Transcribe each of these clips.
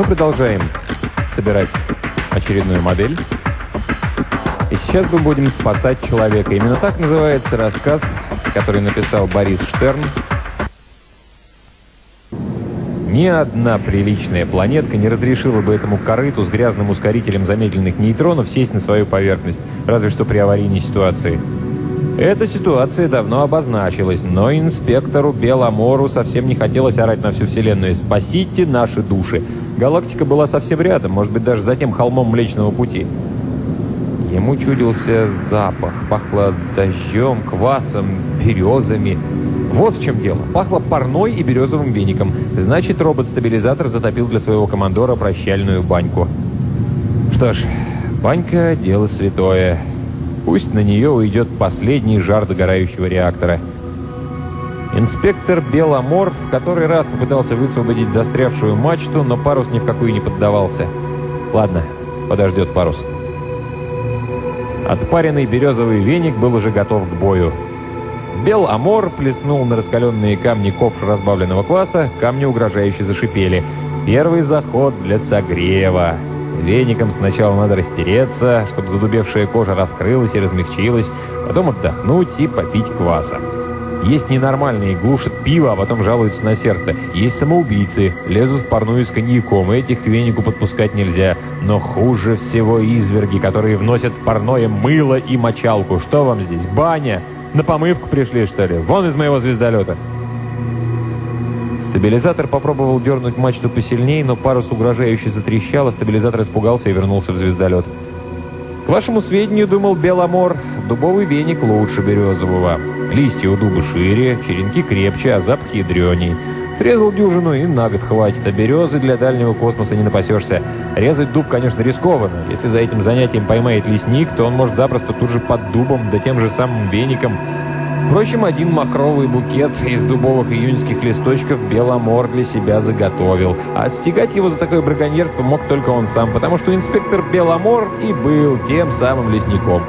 Мы продолжаем собирать очередную модель. И сейчас мы будем спасать человека. Именно так называется рассказ, который написал Борис Штерн. Ни одна приличная планетка не разрешила бы этому корыту с грязным ускорителем замедленных нейтронов сесть на свою поверхность, разве что при аварийной ситуации. Эта ситуация давно обозначилась, но инспектору Беломору совсем не хотелось орать на всю Вселенную «Спасите наши души!». Галактика была совсем рядом, может быть, даже за тем холмом Млечного Пути. Ему чудился запах, пахло дождем, квасом, березами. Вот в чем дело. Пахло парной и березовым веником. Значит, робот-стабилизатор затопил для своего командора прощальную баньку. Что ж, банька — дело святое. Пусть на нее уйдет последний жар догорающего реактора. Инспектор Беломор в который раз попытался высвободить застрявшую мачту, но парус ни в какую не поддавался. Ладно, подождет парус. Отпаренный березовый веник был уже готов к бою. Бел Амор плеснул на раскаленные камни кофр разбавленного кваса, камни угрожающе зашипели. Первый заход для согрева. Веником сначала надо растереться, чтобы задубевшая кожа раскрылась и размягчилась, потом отдохнуть и попить кваса. Есть ненормальные, глушат пиво, а потом жалуются на сердце. Есть самоубийцы, лезут в парную с коньяком, этих к венику подпускать нельзя. Но хуже всего изверги, которые вносят в парное мыло и мочалку. Что вам здесь, баня? На помывку пришли, что ли? Вон из моего звездолета. Стабилизатор попробовал дернуть мачту посильнее, но парус угрожающе затрещал, а стабилизатор испугался и вернулся в звездолет. К вашему сведению, думал Беломор, дубовый веник лучше березового. Листья у дуба шире, черенки крепче, а запах ядреней. Срезал дюжину и на год хватит, а березы для дальнего космоса не напасешься. Резать дуб, конечно, рискованно. Если за этим занятием поймает лесник, то он может запросто тут же под дубом, да тем же самым веником. Впрочем, один махровый букет из дубовых июньских листочков Беломор для себя заготовил. А отстегать его за такое браконьерство мог только он сам, потому что инспектор Беломор и был тем самым лесником.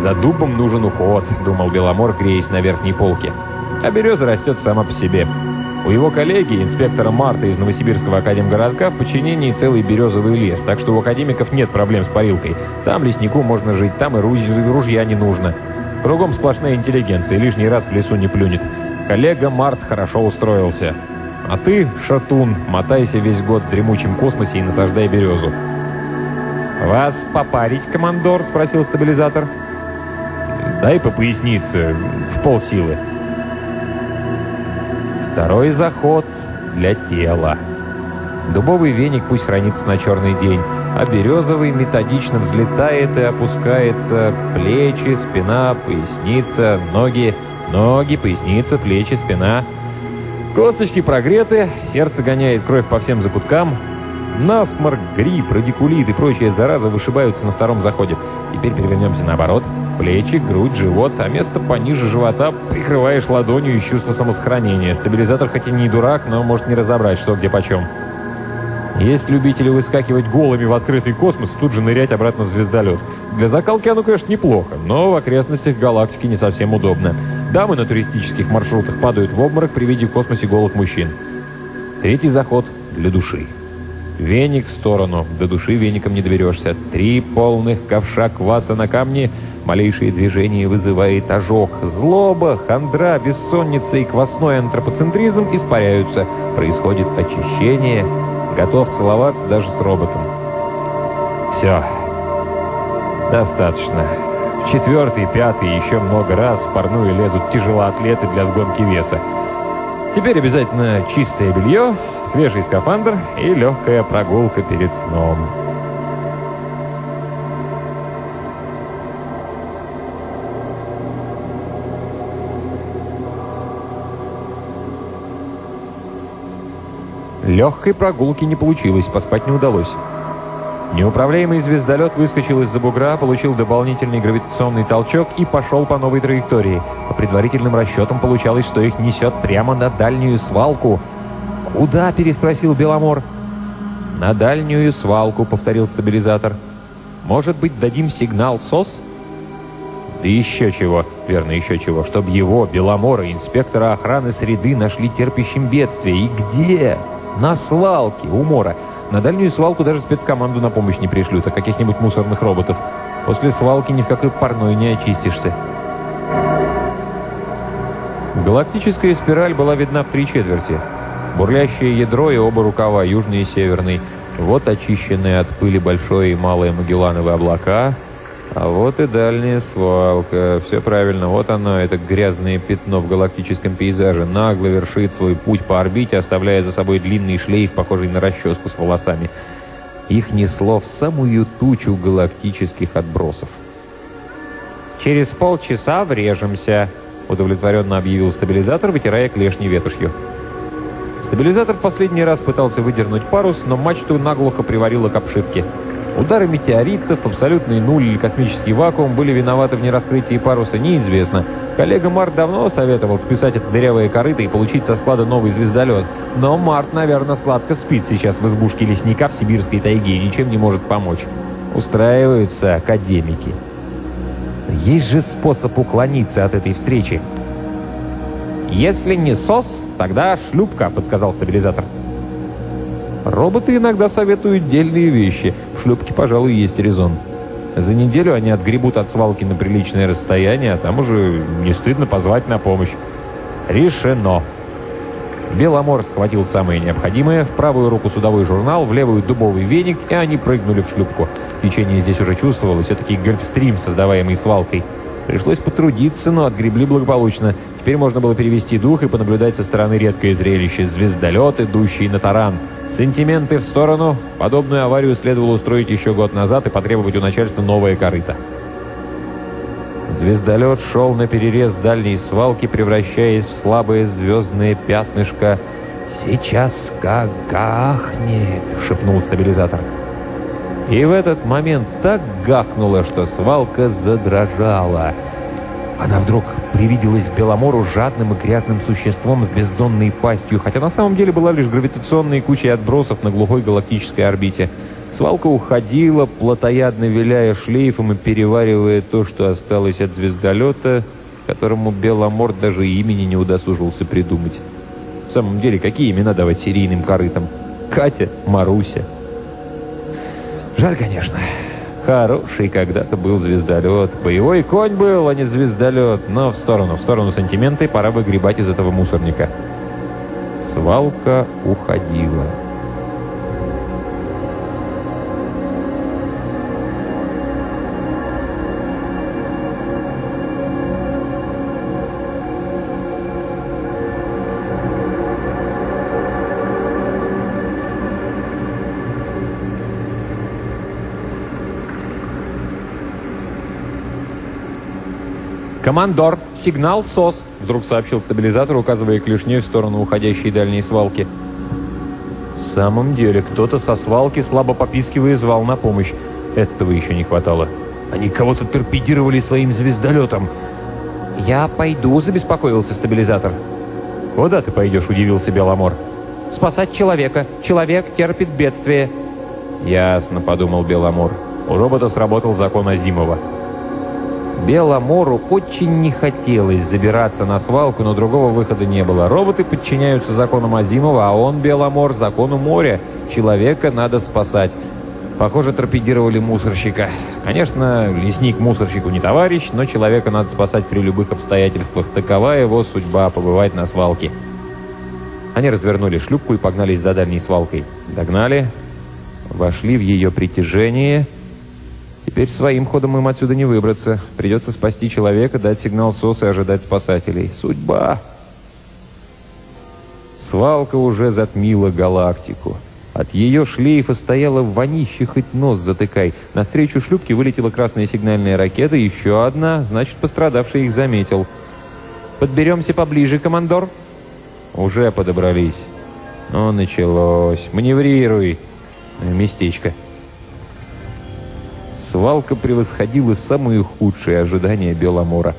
«За дубом нужен уход», — думал Беломор, греясь на верхней полке. А береза растет сама по себе. У его коллеги, инспектора Марта из Новосибирского академгородка, в подчинении целый березовый лес, так что у академиков нет проблем с парилкой. Там леснику можно жить, там и ружья не нужно. Кругом сплошная интеллигенция, лишний раз в лесу не плюнет. Коллега Март хорошо устроился. А ты, шатун, мотайся весь год в дремучем космосе и насаждай березу. «Вас попарить, командор?» — спросил стабилизатор. Дай по пояснице, в полсилы. Второй заход для тела. Дубовый веник пусть хранится на черный день, а березовый методично взлетает и опускается. Плечи, спина, поясница, ноги, ноги, поясница, плечи, спина. Косточки прогреты, сердце гоняет кровь по всем закуткам. Насморк, грипп, радикулит и прочая зараза вышибаются на втором заходе. Теперь перевернемся наоборот плечи, грудь, живот, а место пониже живота прикрываешь ладонью из чувства самосохранения. Стабилизатор хоть и не дурак, но может не разобрать, что где почем. Есть любители выскакивать голыми в открытый космос и тут же нырять обратно в звездолет. Для закалки оно, конечно, неплохо, но в окрестностях галактики не совсем удобно. Дамы на туристических маршрутах падают в обморок при виде в космосе голых мужчин. Третий заход для души. Веник в сторону. До души веником не доберешься. Три полных ковша кваса на камне — Малейшее движение вызывает ожог. Злоба, хандра, бессонница и квасной антропоцентризм испаряются. Происходит очищение. Готов целоваться даже с роботом. Все. Достаточно. В четвертый, пятый еще много раз в парную лезут тяжелоатлеты для сгонки веса. Теперь обязательно чистое белье, свежий скафандр и легкая прогулка перед сном. Легкой прогулки не получилось, поспать не удалось. Неуправляемый звездолет выскочил из-за бугра, получил дополнительный гравитационный толчок и пошел по новой траектории. По предварительным расчетам получалось, что их несет прямо на дальнюю свалку. «Куда?» – переспросил Беломор. «На дальнюю свалку», – повторил стабилизатор. «Может быть, дадим сигнал СОС?» «Да еще чего, верно, еще чего, чтобы его, Беломора, инспектора охраны среды, нашли терпящим бедствие. И где?» На свалке у мора. На дальнюю свалку даже спецкоманду на помощь не пришлют, а каких-нибудь мусорных роботов. После свалки ни в какой парной не очистишься. Галактическая спираль была видна в три четверти. Бурлящее ядро и оба рукава, южный и северный. Вот очищенные от пыли большое и малое Магеллановые облака, а вот и дальняя свалка. Все правильно, вот оно, это грязное пятно в галактическом пейзаже, нагло вершит свой путь по орбите, оставляя за собой длинный шлейф, похожий на расческу с волосами. Их несло в самую тучу галактических отбросов. «Через полчаса врежемся», — удовлетворенно объявил стабилизатор, вытирая клешни ветошью. Стабилизатор в последний раз пытался выдернуть парус, но мачту наглухо приварило к обшивке. Удары метеоритов, абсолютный нуль или космический вакуум были виноваты в нераскрытии паруса, неизвестно. Коллега Март давно советовал списать это дырявое корыто и получить со склада новый звездолет. Но Март, наверное, сладко спит сейчас в избушке лесника в сибирской тайге и ничем не может помочь. Устраиваются академики. Есть же способ уклониться от этой встречи. «Если не СОС, тогда шлюпка», — подсказал стабилизатор. Роботы иногда советуют дельные вещи. В шлюпке, пожалуй, есть резон. За неделю они отгребут от свалки на приличное расстояние, а там уже не стыдно позвать на помощь. Решено. Беломор схватил самое необходимое, в правую руку судовой журнал, в левую дубовый веник, и они прыгнули в шлюпку. Течение здесь уже чувствовалось, все-таки гольфстрим, создаваемый свалкой. Пришлось потрудиться, но отгребли благополучно. Теперь можно было перевести дух и понаблюдать со стороны редкое зрелище – звездолет, идущий на таран. Сентименты в сторону. Подобную аварию следовало устроить еще год назад и потребовать у начальства новое корыто. Звездолет шел на перерез дальней свалки, превращаясь в слабое звездное пятнышко. «Сейчас как гахнет!» — шепнул стабилизатор. И в этот момент так гахнуло, что свалка задрожала. Она вдруг привиделась Беломору жадным и грязным существом с бездонной пастью, хотя на самом деле была лишь гравитационной кучей отбросов на глухой галактической орбите. Свалка уходила, плотоядно виляя шлейфом и переваривая то, что осталось от звездолета, которому Беломор даже имени не удосужился придумать. В самом деле, какие имена давать серийным корытам? Катя, Маруся. Жаль, конечно. Хороший когда-то был звездолет. Боевой конь был, а не звездолет. Но в сторону, в сторону сантимента, пора выгребать из этого мусорника. Свалка уходила. «Командор, сигнал СОС!» — вдруг сообщил стабилизатор, указывая клешней в сторону уходящей дальней свалки. В самом деле, кто-то со свалки, слабо попискивая, звал на помощь. Этого еще не хватало. Они кого-то торпедировали своим звездолетом. «Я пойду», — забеспокоился стабилизатор. «Куда ты пойдешь?» — удивился Беломор. «Спасать человека. Человек терпит бедствие». «Ясно», — подумал Беломор. У робота сработал закон Азимова. Беломору очень не хотелось забираться на свалку, но другого выхода не было. Роботы подчиняются законам Азимова, а он, Беломор, закону моря. Человека надо спасать. Похоже, торпедировали мусорщика. Конечно, лесник мусорщику не товарищ, но человека надо спасать при любых обстоятельствах. Такова его судьба — побывать на свалке. Они развернули шлюпку и погнались за дальней свалкой. Догнали, вошли в ее притяжение — Теперь своим ходом им отсюда не выбраться. Придется спасти человека, дать сигнал СОС и ожидать спасателей. Судьба! Свалка уже затмила галактику. От ее шлейфа стояла вонище, хоть нос затыкай. Навстречу шлюпке вылетела красная сигнальная ракета, еще одна, значит, пострадавший их заметил. «Подберемся поближе, командор?» «Уже подобрались». «Ну, началось. Маневрируй. Местечко». Свалка превосходила самые худшие ожидания Беломора.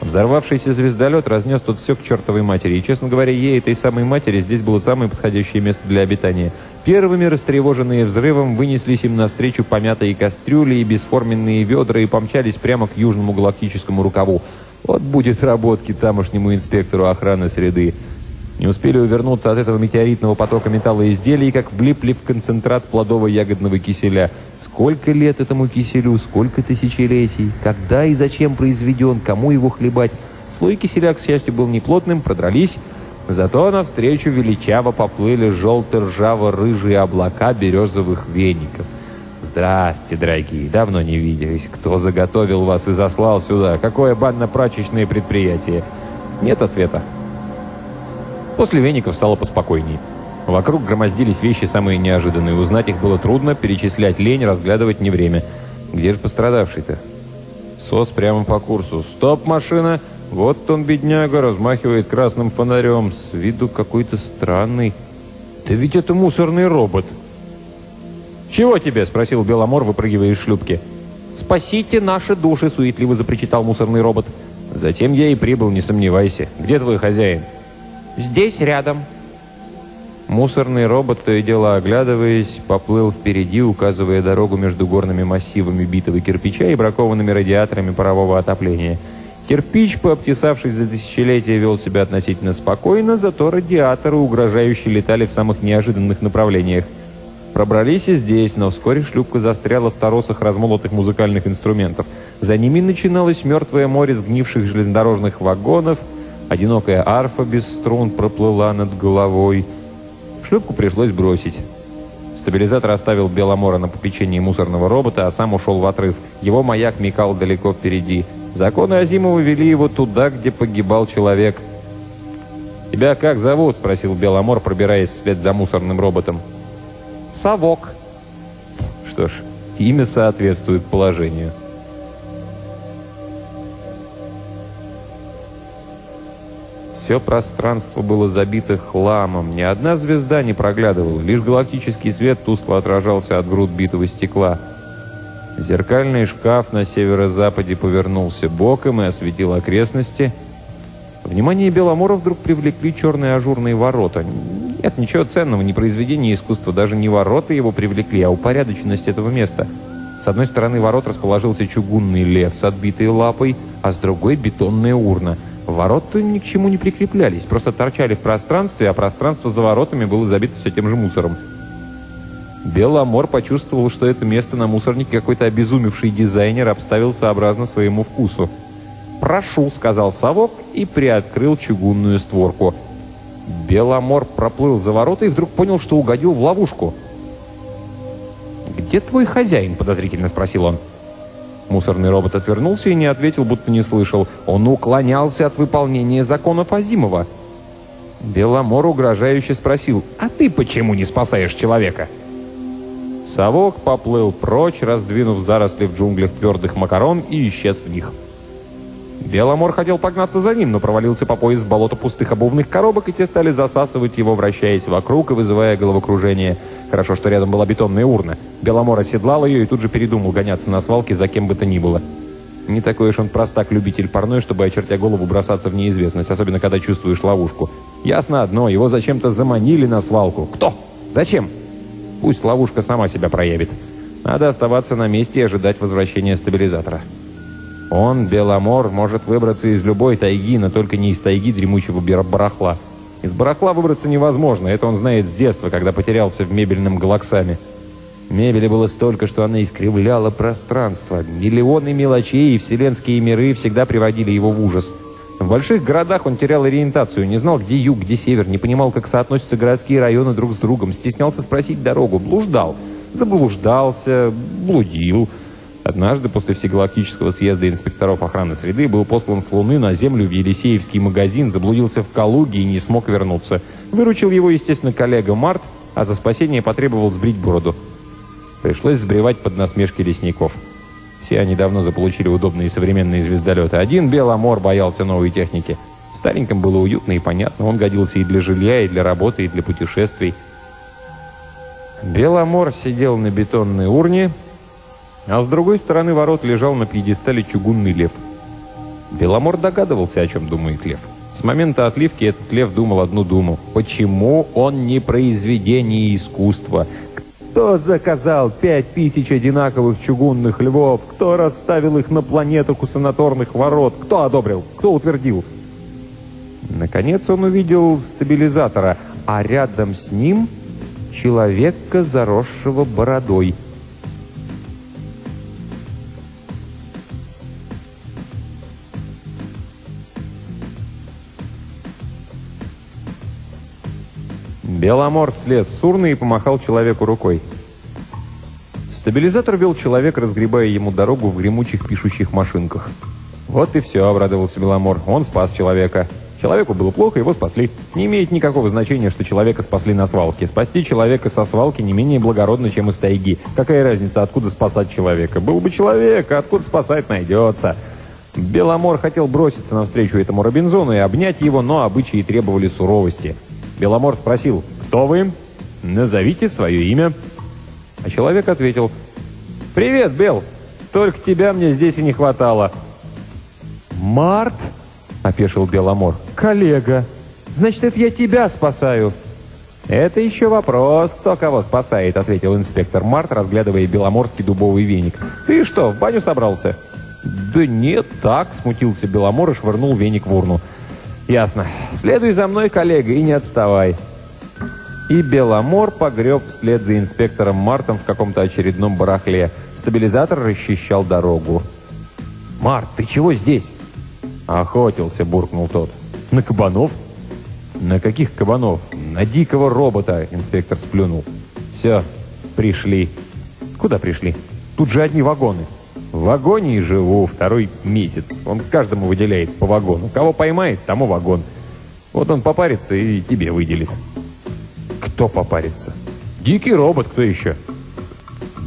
Взорвавшийся звездолет разнес тут все к чертовой матери, и, честно говоря, ей, этой самой матери, здесь было самое подходящее место для обитания. Первыми, растревоженные взрывом, вынеслись им навстречу помятые кастрюли и бесформенные ведра и помчались прямо к южному галактическому рукаву. Вот будет работки тамошнему инспектору охраны среды. Не успели увернуться от этого метеоритного потока металла изделий, как влипли в концентрат плодово-ягодного киселя. Сколько лет этому киселю, сколько тысячелетий, когда и зачем произведен, кому его хлебать. Слой киселя, к счастью, был неплотным, продрались, зато навстречу величаво поплыли желто-ржаво-рыжие облака березовых веников. «Здрасте, дорогие, давно не виделись. Кто заготовил вас и заслал сюда? Какое банно-прачечное предприятие?» Нет ответа. После веников стало поспокойней. Вокруг громоздились вещи самые неожиданные. Узнать их было трудно, перечислять лень, разглядывать не время. Где же пострадавший-то? СОС прямо по курсу. «Стоп, машина!» Вот он, бедняга, размахивает красным фонарем. С виду какой-то странный. Да ведь это мусорный робот. «Чего тебе?» — спросил Беломор, выпрыгивая из шлюпки. «Спасите наши души!» — суетливо запричитал мусорный робот. «Затем я и прибыл, не сомневайся. Где твой хозяин?» «Здесь, рядом». Мусорный робот, то и дело оглядываясь, поплыл впереди, указывая дорогу между горными массивами битого кирпича и бракованными радиаторами парового отопления. Кирпич, пообтесавшись за тысячелетия, вел себя относительно спокойно, зато радиаторы угрожающе летали в самых неожиданных направлениях. Пробрались и здесь, но вскоре шлюпка застряла в торосах размолотых музыкальных инструментов. За ними начиналось мертвое море сгнивших железнодорожных вагонов — Одинокая арфа без струн проплыла над головой. Шлюпку пришлось бросить. Стабилизатор оставил Беломора на попечении мусорного робота, а сам ушел в отрыв. Его маяк микал далеко впереди. Законы Азимова вели его туда, где погибал человек. «Тебя как зовут?» — спросил Беломор, пробираясь вслед за мусорным роботом. «Совок». Что ж, имя соответствует положению. Все пространство было забито хламом, ни одна звезда не проглядывала, лишь галактический свет тускло отражался от груд битого стекла. Зеркальный шкаф на северо-западе повернулся боком и осветил окрестности. Внимание Беломора вдруг привлекли черные ажурные ворота. Нет, ничего ценного, ни произведения искусства, даже не ворота его привлекли, а упорядоченность этого места. С одной стороны ворот расположился чугунный лев с отбитой лапой, а с другой — бетонная урна — Ворота ни к чему не прикреплялись, просто торчали в пространстве, а пространство за воротами было забито все тем же мусором. Беломор почувствовал, что это место на мусорнике какой-то обезумевший дизайнер обставил сообразно своему вкусу. «Прошу», — сказал совок и приоткрыл чугунную створку. Беломор проплыл за ворота и вдруг понял, что угодил в ловушку. «Где твой хозяин?» — подозрительно спросил он. Мусорный робот отвернулся и не ответил, будто не слышал. Он уклонялся от выполнения законов Азимова. Беломор угрожающе спросил, «А ты почему не спасаешь человека?» Совок поплыл прочь, раздвинув заросли в джунглях твердых макарон и исчез в них. Беломор хотел погнаться за ним, но провалился по пояс в болото пустых обувных коробок, и те стали засасывать его, вращаясь вокруг и вызывая головокружение. Хорошо, что рядом была бетонная урна. Беломор оседлал ее и тут же передумал гоняться на свалке за кем бы то ни было. Не такой уж он простак-любитель парной, чтобы, очертя голову, бросаться в неизвестность, особенно когда чувствуешь ловушку. Ясно одно, его зачем-то заманили на свалку. Кто? Зачем? Пусть ловушка сама себя проявит. Надо оставаться на месте и ожидать возвращения стабилизатора. Он, Беломор, может выбраться из любой тайги, но только не из тайги дремучего барахла. Из барахла выбраться невозможно, это он знает с детства, когда потерялся в мебельном галаксаме. Мебели было столько, что она искривляла пространство. Миллионы мелочей и вселенские миры всегда приводили его в ужас. В больших городах он терял ориентацию, не знал, где юг, где север, не понимал, как соотносятся городские районы друг с другом, стеснялся спросить дорогу, блуждал, заблуждался, блудил. Однажды после Всегалактического съезда инспекторов охраны среды был послан с Луны на Землю в Елисеевский магазин, заблудился в Калуге и не смог вернуться. Выручил его, естественно, коллега Март, а за спасение потребовал сбрить бороду. Пришлось сбривать под насмешки лесников. Все они давно заполучили удобные современные звездолеты. Один Беломор боялся новой техники. В стареньком было уютно и понятно. Он годился и для жилья, и для работы, и для путешествий. Беломор сидел на бетонной урне, а с другой стороны ворот лежал на пьедестале чугунный лев. Беломор догадывался, о чем думает лев. С момента отливки этот лев думал одну думу. Почему он не произведение искусства? Кто заказал пять тысяч одинаковых чугунных львов? Кто расставил их на планетах у санаторных ворот? Кто одобрил? Кто утвердил? Наконец он увидел стабилизатора, а рядом с ним человека, заросшего бородой. Беломор слез с урны и помахал человеку рукой. Стабилизатор вел человек, разгребая ему дорогу в гремучих пишущих машинках. «Вот и все», — обрадовался Беломор. «Он спас человека». Человеку было плохо, его спасли. Не имеет никакого значения, что человека спасли на свалке. Спасти человека со свалки не менее благородно, чем из тайги. Какая разница, откуда спасать человека? Был бы человек, а откуда спасать найдется. Беломор хотел броситься навстречу этому Робинзону и обнять его, но обычаи требовали суровости. Беломор спросил, «Кто вы? Назовите свое имя». А человек ответил, «Привет, Бел! Только тебя мне здесь и не хватало». «Март?» — опешил Беломор. «Коллега! Значит, это я тебя спасаю!» «Это еще вопрос, кто кого спасает», — ответил инспектор Март, разглядывая беломорский дубовый веник. «Ты что, в баню собрался?» «Да нет, так», — смутился Беломор и швырнул веник в урну. «Ясно. Следуй за мной, коллега, и не отставай». И Беломор погреб вслед за инспектором Мартом в каком-то очередном барахле. Стабилизатор расчищал дорогу. «Март, ты чего здесь?» «Охотился», — буркнул тот. «На кабанов?» «На каких кабанов?» «На дикого робота», — инспектор сплюнул. «Все, пришли». «Куда пришли?» «Тут же одни вагоны». «В вагоне живу второй месяц. Он каждому выделяет по вагону. Кого поймает, тому вагон. Вот он попарится и тебе выделит». «Кто попарится?» «Дикий робот, кто еще?»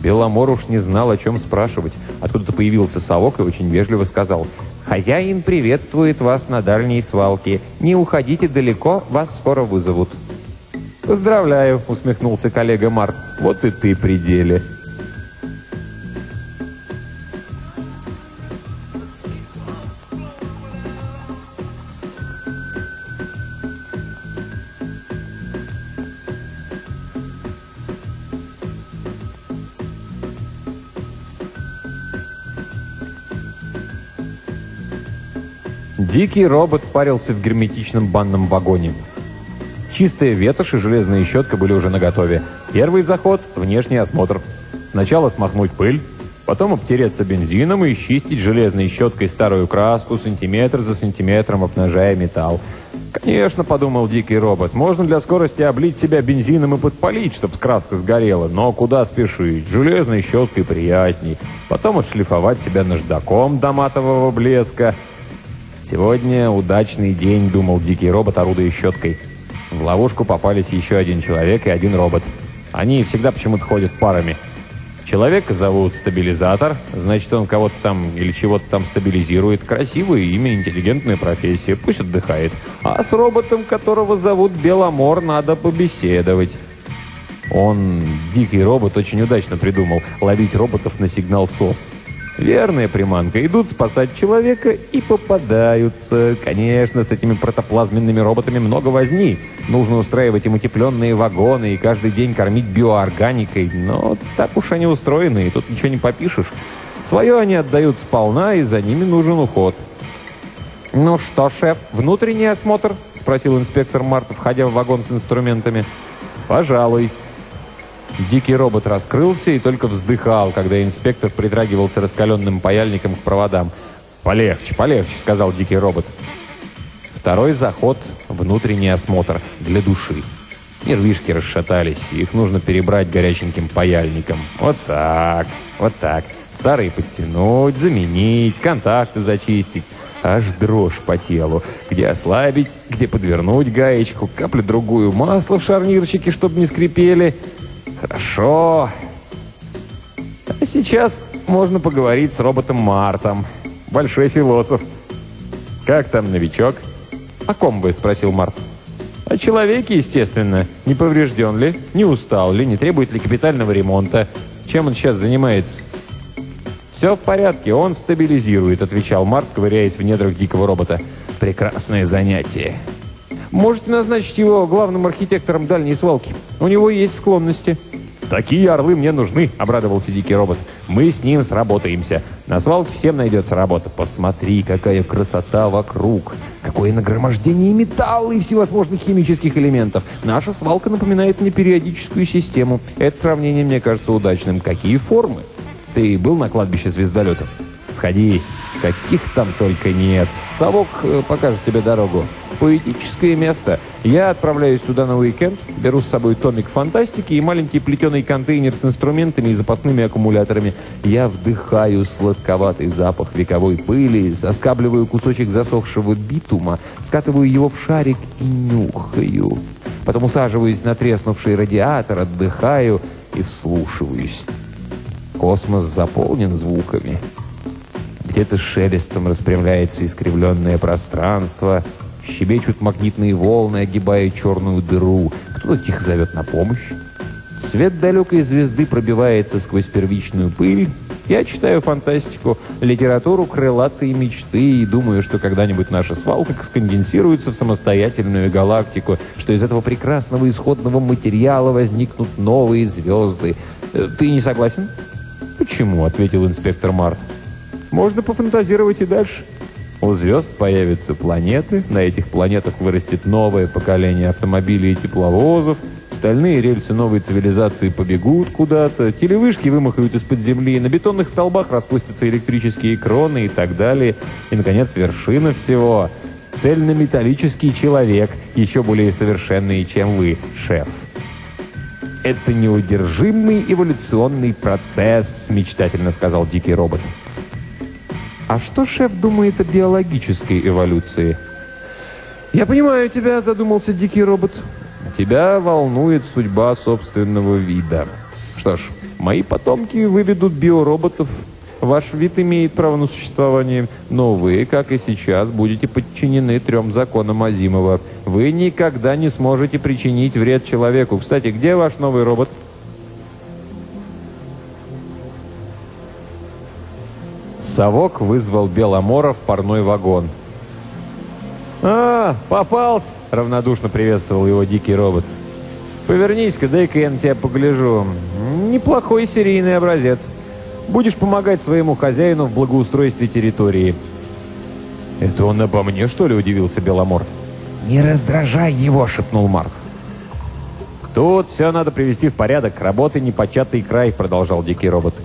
Беломор уж не знал, о чем спрашивать. Откуда-то появился совок и очень вежливо сказал — Хозяин приветствует вас на дальней свалке. Не уходите далеко, вас скоро вызовут». «Поздравляю», — усмехнулся коллега Март. «Вот и ты при Дикий робот парился в герметичном банном вагоне. Чистая ветошь и железная щетка были уже наготове. Первый заход — внешний осмотр. Сначала смахнуть пыль, потом обтереться бензином и чистить железной щеткой старую краску, сантиметр за сантиметром обнажая металл. «Конечно», — подумал дикий робот, — «можно для скорости облить себя бензином и подпалить, чтобы краска сгорела, но куда спешить? Железной щеткой приятней. Потом отшлифовать себя наждаком до матового блеска». Сегодня удачный день, думал дикий робот, орудуя щеткой. В ловушку попались еще один человек и один робот. Они всегда почему-то ходят парами. Человека зовут Стабилизатор, значит, он кого-то там или чего-то там стабилизирует. Красивое имя, интеллигентная профессия, пусть отдыхает. А с роботом, которого зовут Беломор, надо побеседовать. Он, дикий робот, очень удачно придумал ловить роботов на сигнал СОС. Верная приманка. Идут спасать человека и попадаются. Конечно, с этими протоплазменными роботами много возни. Нужно устраивать им утепленные вагоны и каждый день кормить биоорганикой. Но так уж они устроены, и тут ничего не попишешь. Свое они отдают сполна, и за ними нужен уход. «Ну что, шеф, внутренний осмотр?» — спросил инспектор Март, входя в вагон с инструментами. «Пожалуй». Дикий робот раскрылся и только вздыхал, когда инспектор притрагивался раскаленным паяльником к проводам. «Полегче, полегче», — сказал дикий робот. Второй заход — внутренний осмотр для души. Нервишки расшатались, их нужно перебрать горяченьким паяльником. Вот так, вот так. Старые подтянуть, заменить, контакты зачистить. Аж дрожь по телу. Где ослабить, где подвернуть гаечку, каплю другую масла в шарнирчике, чтобы не скрипели. Хорошо. А сейчас можно поговорить с роботом Мартом. Большой философ. Как там новичок? О ком бы? Спросил Март. О человеке, естественно. Не поврежден ли? Не устал ли? Не требует ли капитального ремонта? Чем он сейчас занимается? «Все в порядке, он стабилизирует», — отвечал Март, ковыряясь в недрах дикого робота. «Прекрасное занятие». «Можете назначить его главным архитектором дальней свалки. У него есть склонности». «Такие орлы мне нужны», — обрадовался дикий робот. «Мы с ним сработаемся. На свалке всем найдется работа. Посмотри, какая красота вокруг. Какое нагромождение металла и всевозможных химических элементов. Наша свалка напоминает мне периодическую систему. Это сравнение мне кажется удачным. Какие формы? Ты был на кладбище звездолетов? Сходи. Каких там только нет. Совок э, покажет тебе дорогу. Поэтическое место. Я отправляюсь туда на уикенд, беру с собой томик фантастики и маленький плетеный контейнер с инструментами и запасными аккумуляторами. Я вдыхаю сладковатый запах вековой пыли, соскабливаю кусочек засохшего битума, скатываю его в шарик и нюхаю. Потом усаживаюсь на треснувший радиатор, отдыхаю и вслушиваюсь. Космос заполнен звуками. Где-то шелестом распрямляется искривленное пространство, щебечут магнитные волны, огибая черную дыру. Кто-то тихо зовет на помощь. Свет далекой звезды пробивается сквозь первичную пыль. Я читаю фантастику, литературу крылатые мечты и думаю, что когда-нибудь наша свалка сконденсируется в самостоятельную галактику, что из этого прекрасного исходного материала возникнут новые звезды. Э, ты не согласен? «Почему?» — ответил инспектор Март. Можно пофантазировать и дальше. У звезд появятся планеты, на этих планетах вырастет новое поколение автомобилей и тепловозов, стальные рельсы новой цивилизации побегут куда-то, телевышки вымахают из-под земли, на бетонных столбах распустятся электрические кроны и так далее. И, наконец, вершина всего — цельнометаллический человек, еще более совершенный, чем вы, шеф. «Это неудержимый эволюционный процесс», — мечтательно сказал дикий робот. А что шеф думает о биологической эволюции? «Я понимаю тебя», — задумался дикий робот. «Тебя волнует судьба собственного вида. Что ж, мои потомки выведут биороботов. Ваш вид имеет право на существование, но вы, как и сейчас, будете подчинены трем законам Азимова. Вы никогда не сможете причинить вред человеку. Кстати, где ваш новый робот?» Совок вызвал Беломора в парной вагон. «А, попался!» — равнодушно приветствовал его дикий робот. «Повернись-ка, дай-ка я на тебя погляжу. Неплохой серийный образец. Будешь помогать своему хозяину в благоустройстве территории». «Это он обо мне, что ли?» — удивился Беломор. «Не раздражай его!» — шепнул Марк. «Тут все надо привести в порядок. Работы непочатый край», — продолжал дикий робот.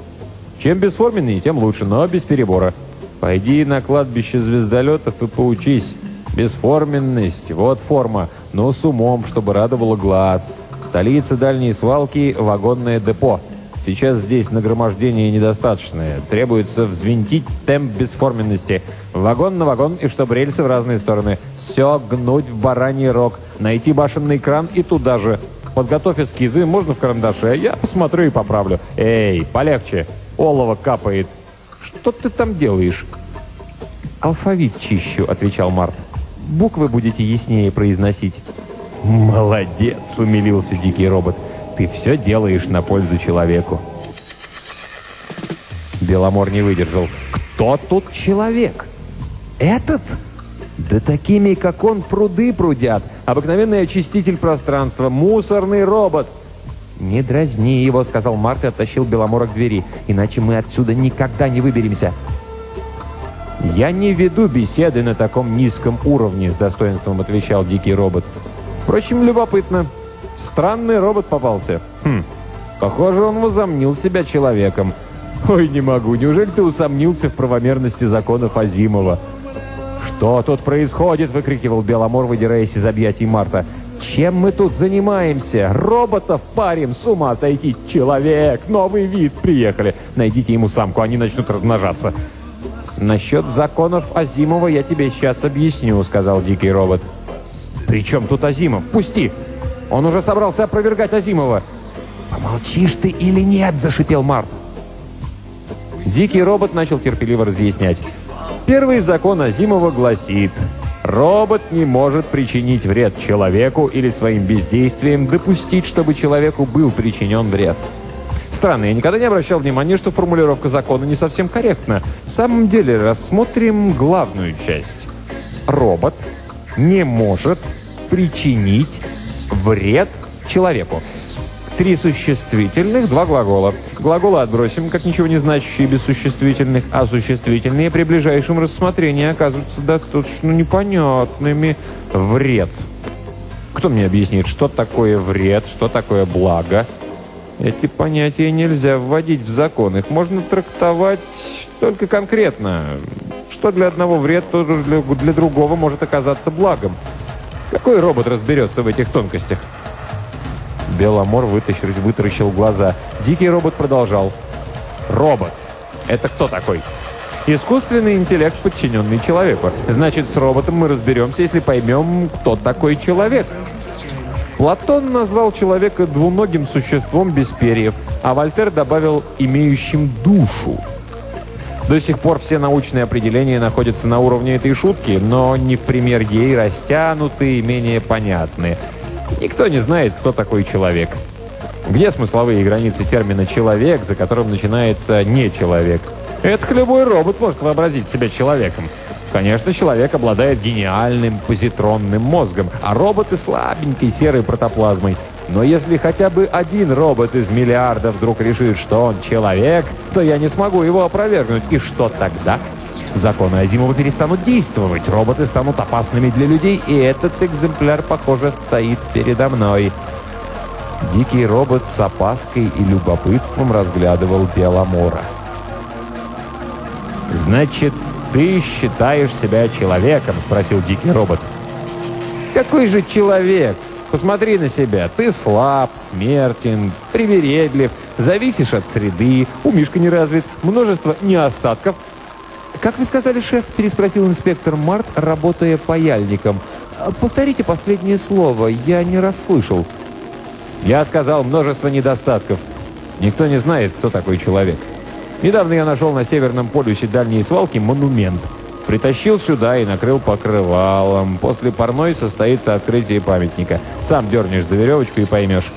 Чем бесформеннее, тем лучше, но без перебора. Пойди на кладбище звездолетов и поучись. Бесформенность, вот форма, но с умом, чтобы радовало глаз. Столица дальней свалки – вагонное депо. Сейчас здесь нагромождение недостаточное. Требуется взвинтить темп бесформенности. Вагон на вагон, и чтобы рельсы в разные стороны. Все гнуть в бараний рог. Найти башенный кран и туда же. Подготовь эскизы, можно в карандаше. Я посмотрю и поправлю. Эй, полегче олово капает. Что ты там делаешь?» «Алфавит чищу», — отвечал Март. «Буквы будете яснее произносить». «Молодец!» — умилился дикий робот. «Ты все делаешь на пользу человеку». Беломор не выдержал. «Кто тут человек?» «Этот?» «Да такими, как он, пруды прудят. Обыкновенный очиститель пространства, мусорный робот». «Не дразни его», — сказал Марк и оттащил Беломора к двери. «Иначе мы отсюда никогда не выберемся». «Я не веду беседы на таком низком уровне», — с достоинством отвечал дикий робот. «Впрочем, любопытно. Странный робот попался. Хм, похоже, он возомнил себя человеком. Ой, не могу, неужели ты усомнился в правомерности законов Азимова?» «Что тут происходит?» — выкрикивал Беломор, выдираясь из объятий Марта. Чем мы тут занимаемся? Роботов парим, с ума сойти. Человек, новый вид, приехали. Найдите ему самку, они начнут размножаться. Насчет законов Азимова я тебе сейчас объясню, сказал дикий робот. При чем тут Азимов? Пусти! Он уже собрался опровергать Азимова. «Помолчишь ты или нет?» – зашипел Март. Дикий робот начал терпеливо разъяснять. Первый закон Азимова гласит, Робот не может причинить вред человеку или своим бездействием допустить, чтобы человеку был причинен вред. Странно, я никогда не обращал внимания, что формулировка закона не совсем корректна. В самом деле, рассмотрим главную часть. Робот не может причинить вред человеку. Три существительных, два глагола. Глаголы отбросим, как ничего не значащие без существительных, а существительные при ближайшем рассмотрении оказываются достаточно непонятными. Вред. Кто мне объяснит, что такое вред, что такое благо? Эти понятия нельзя вводить в закон. Их можно трактовать только конкретно. Что для одного вред, то для, для другого может оказаться благом. Какой робот разберется в этих тонкостях? Беломор вытащил, вытаращил глаза. Дикий робот продолжал. Робот. Это кто такой? Искусственный интеллект, подчиненный человеку. Значит, с роботом мы разберемся, если поймем, кто такой человек. Платон назвал человека двуногим существом без перьев, а Вольтер добавил «имеющим душу». До сих пор все научные определения находятся на уровне этой шутки, но не в пример ей растянутые менее понятные. Никто не знает, кто такой человек. Где смысловые границы термина «человек», за которым начинается «не человек»? Это любой робот может вообразить себя человеком. Конечно, человек обладает гениальным позитронным мозгом, а роботы слабенькой серой протоплазмой. Но если хотя бы один робот из миллиарда вдруг решит, что он человек, то я не смогу его опровергнуть. И что тогда? Законы Азимова перестанут действовать, роботы станут опасными для людей, и этот экземпляр, похоже, стоит передо мной. Дикий робот с опаской и любопытством разглядывал Беломора. «Значит, ты считаешь себя человеком?» — спросил дикий робот. «Какой же человек? Посмотри на себя. Ты слаб, смертен, привередлив, зависишь от среды, умишка не развит, множество неостатков, «Как вы сказали, шеф?» – переспросил инспектор Март, работая паяльником. «Повторите последнее слово, я не расслышал». «Я сказал множество недостатков. Никто не знает, кто такой человек. Недавно я нашел на Северном полюсе дальней свалки монумент. Притащил сюда и накрыл покрывалом. После парной состоится открытие памятника. Сам дернешь за веревочку и поймешь.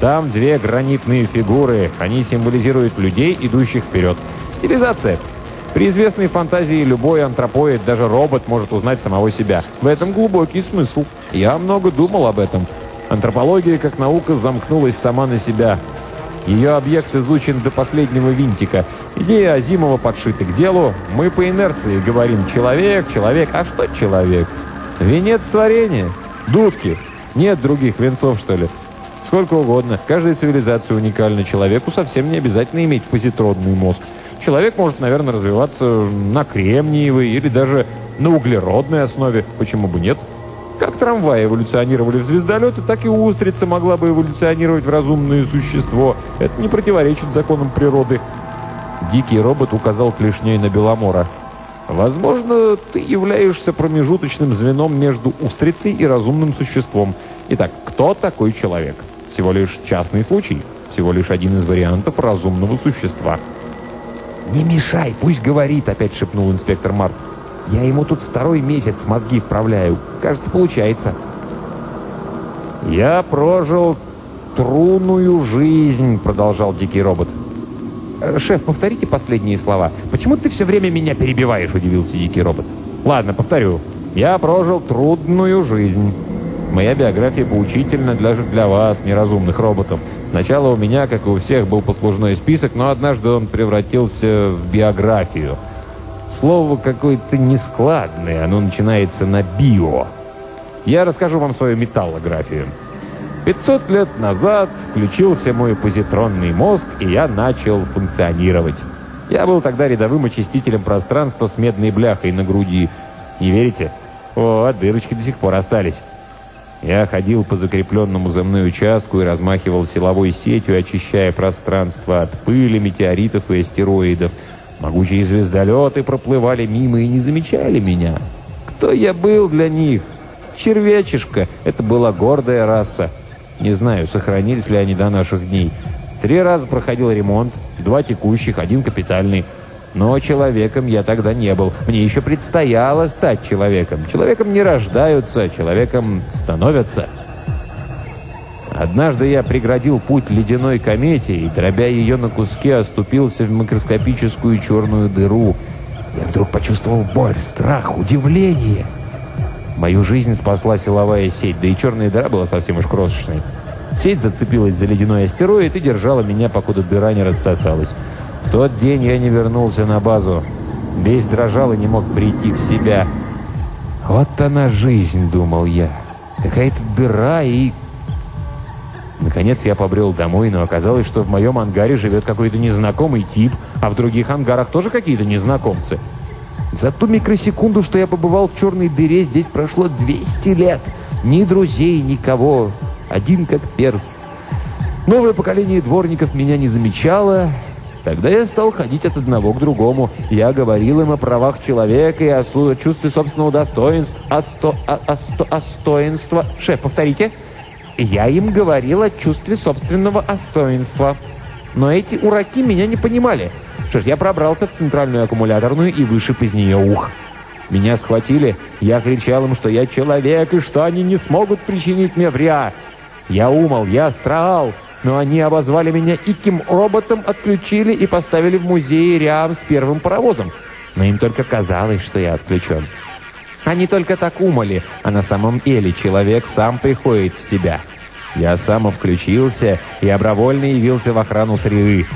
Там две гранитные фигуры. Они символизируют людей, идущих вперед. Стилизация – при известной фантазии любой антропоид, даже робот, может узнать самого себя. В этом глубокий смысл. Я много думал об этом. Антропология, как наука, замкнулась сама на себя. Ее объект изучен до последнего винтика. Идея Азимова подшита к делу. Мы по инерции говорим «человек, человек». А что человек? Венец творения. Дудки. Нет других венцов, что ли? Сколько угодно. Каждая цивилизация уникальна. Человеку совсем не обязательно иметь позитронный мозг. Человек может, наверное, развиваться на кремниевой или даже на углеродной основе. Почему бы нет? Как трамваи эволюционировали в звездолеты, так и устрица могла бы эволюционировать в разумное существо. Это не противоречит законам природы. Дикий робот указал клешней на Беломора. Возможно, ты являешься промежуточным звеном между устрицей и разумным существом. Итак, кто такой человек? Всего лишь частный случай. Всего лишь один из вариантов разумного существа. «Не мешай, пусть говорит», — опять шепнул инспектор Март. «Я ему тут второй месяц мозги вправляю. Кажется, получается». «Я прожил трудную жизнь», — продолжал дикий робот. «Э, «Шеф, повторите последние слова. Почему ты все время меня перебиваешь?» — удивился дикий робот. «Ладно, повторю. Я прожил трудную жизнь. Моя биография поучительна даже для вас, неразумных роботов. Сначала у меня, как и у всех, был послужной список, но однажды он превратился в биографию. Слово какое-то нескладное, оно начинается на «био». Я расскажу вам свою металлографию. 500 лет назад включился мой позитронный мозг, и я начал функционировать. Я был тогда рядовым очистителем пространства с медной бляхой на груди. Не верите? О, дырочки до сих пор остались. Я ходил по закрепленному за мной участку и размахивал силовой сетью, очищая пространство от пыли, метеоритов и астероидов. Могучие звездолеты проплывали мимо и не замечали меня. Кто я был для них? Червячишка. Это была гордая раса. Не знаю, сохранились ли они до наших дней. Три раза проходил ремонт, два текущих, один капитальный. Но человеком я тогда не был. Мне еще предстояло стать человеком. Человеком не рождаются, человеком становятся. Однажды я преградил путь ледяной комете и, дробя ее на куски, оступился в микроскопическую черную дыру. Я вдруг почувствовал боль, страх, удивление. Мою жизнь спасла силовая сеть, да и черная дыра была совсем уж крошечной. Сеть зацепилась за ледяной астероид и держала меня, покуда дыра не рассосалась. Тот день я не вернулся на базу. Весь дрожал и не мог прийти в себя. «Вот она жизнь», — думал я. «Какая-то дыра и...» Наконец я побрел домой, но оказалось, что в моем ангаре живет какой-то незнакомый тип, а в других ангарах тоже какие-то незнакомцы. За ту микросекунду, что я побывал в черной дыре, здесь прошло 200 лет. Ни друзей, никого. Один как перс. Новое поколение дворников меня не замечало. Тогда я стал ходить от одного к другому. Я говорил им о правах человека и о чувстве собственного достоинства. О, сто, о, о, сто. Шеф, повторите. Я им говорил о чувстве собственного достоинства. Но эти ураки меня не понимали. Что ж, я пробрался в центральную аккумуляторную и вышиб из нее ух. Меня схватили, я кричал им, что я человек и что они не смогут причинить мне вреда. Я умол, я страал, но они обозвали меня иким роботом, отключили и поставили в музее рядом с первым паровозом. Но им только казалось, что я отключен. Они только так умали, а на самом деле человек сам приходит в себя. Я сам включился и добровольно явился в охрану среды.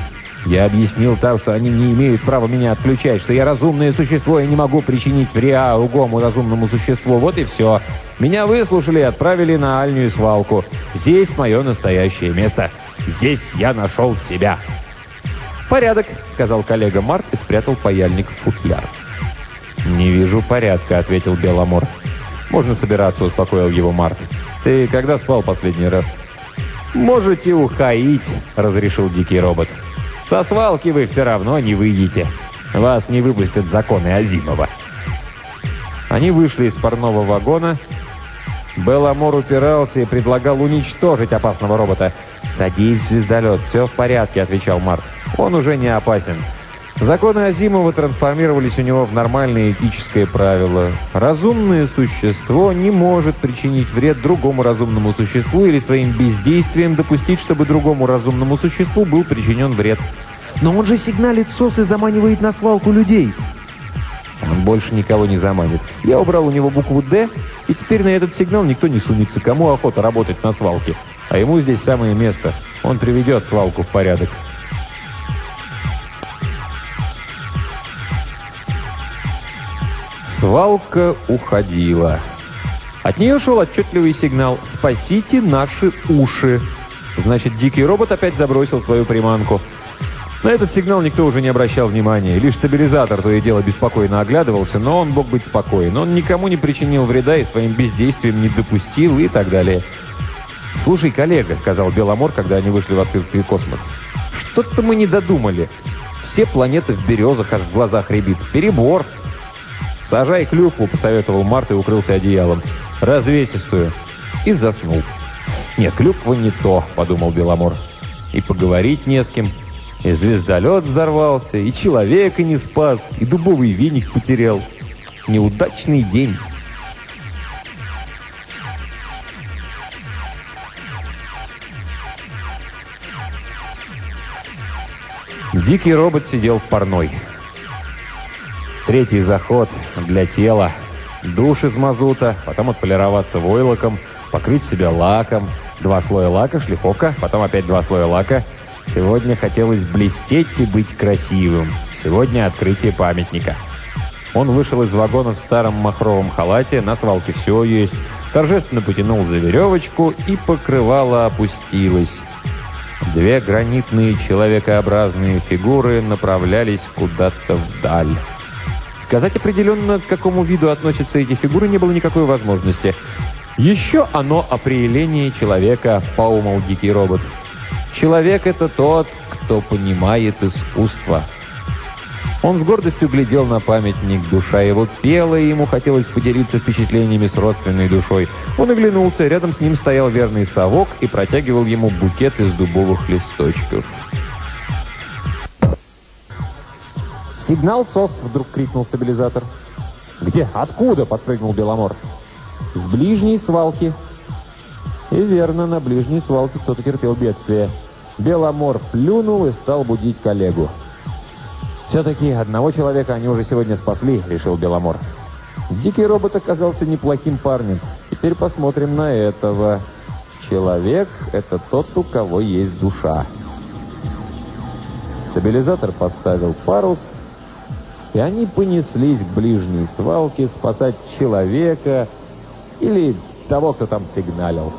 Я объяснил там, что они не имеют права меня отключать, что я разумное существо и не могу причинить вреда другому разумному существу. Вот и все. Меня выслушали и отправили на альнюю свалку. Здесь мое настоящее место. Здесь я нашел себя. «Порядок», — сказал коллега Март и спрятал паяльник в футляр. «Не вижу порядка», — ответил Беломор. «Можно собираться», — успокоил его Март. «Ты когда спал последний раз?» «Можете уходить», — разрешил дикий робот. Со свалки вы все равно не выйдете. Вас не выпустят законы Азимова. Они вышли из товарного вагона. Беломор упирался и предлагал уничтожить опасного робота. «Садись в звездолет, все в порядке», — отвечал Март. «Он уже не опасен». Законы Азимова трансформировались у него в нормальное этическое правило. Разумное существо не может причинить вред другому разумному существу или своим бездействием допустить, чтобы другому разумному существу был причинен вред. Но он же сигналит СОС и заманивает на свалку людей. Он больше никого не заманит. Я убрал у него букву «Д», и теперь на этот сигнал никто не сунется. Кому охота работать на свалке? А ему здесь самое место. Он приведет свалку в порядок. Свалка уходила. От нее шел отчетливый сигнал «Спасите наши уши». Значит, дикий робот опять забросил свою приманку. На этот сигнал никто уже не обращал внимания. Лишь стабилизатор то и дело беспокойно оглядывался, но он мог быть спокоен. Он никому не причинил вреда и своим бездействием не допустил и так далее. «Слушай, коллега», — сказал Беломор, когда они вышли в открытый космос, — «что-то мы не додумали. Все планеты в березах аж в глазах рябит. Перебор». «Сажай клюкву», — посоветовал Март и укрылся одеялом. «Развесистую». И заснул. «Нет, клюква не то», — подумал Беломор. «И поговорить не с кем». И звездолет взорвался, и человека не спас, и дубовый веник потерял. Неудачный день. Дикий робот сидел в парной. Третий заход для тела. Душ из мазута, потом отполироваться войлоком, покрыть себя лаком. Два слоя лака, шлифовка, потом опять два слоя лака. Сегодня хотелось блестеть и быть красивым. Сегодня открытие памятника. Он вышел из вагона в старом махровом халате, на свалке все есть. Торжественно потянул за веревочку, и покрывало опустилось. Две гранитные человекообразные фигуры направлялись куда-то вдаль. Сказать определенно, к какому виду относятся эти фигуры, не было никакой возможности. Еще оно определение человека, поумал дикий робот. Человек — это тот, кто понимает искусство. Он с гордостью глядел на памятник, душа его пела, и ему хотелось поделиться впечатлениями с родственной душой. Он оглянулся, рядом с ним стоял верный совок и протягивал ему букет из дубовых листочков. «Сигнал СОС!» — вдруг крикнул стабилизатор. «Где? Откуда?» — подпрыгнул Беломор. «С ближней свалки». И верно, на ближней свалке кто-то терпел бедствие. Беломор плюнул и стал будить коллегу. «Все-таки одного человека они уже сегодня спасли», — решил Беломор. Дикий робот оказался неплохим парнем. Теперь посмотрим на этого. Человек — это тот, у кого есть душа. Стабилизатор поставил парус, и они понеслись к ближней свалке спасать человека или того, кто там сигналил.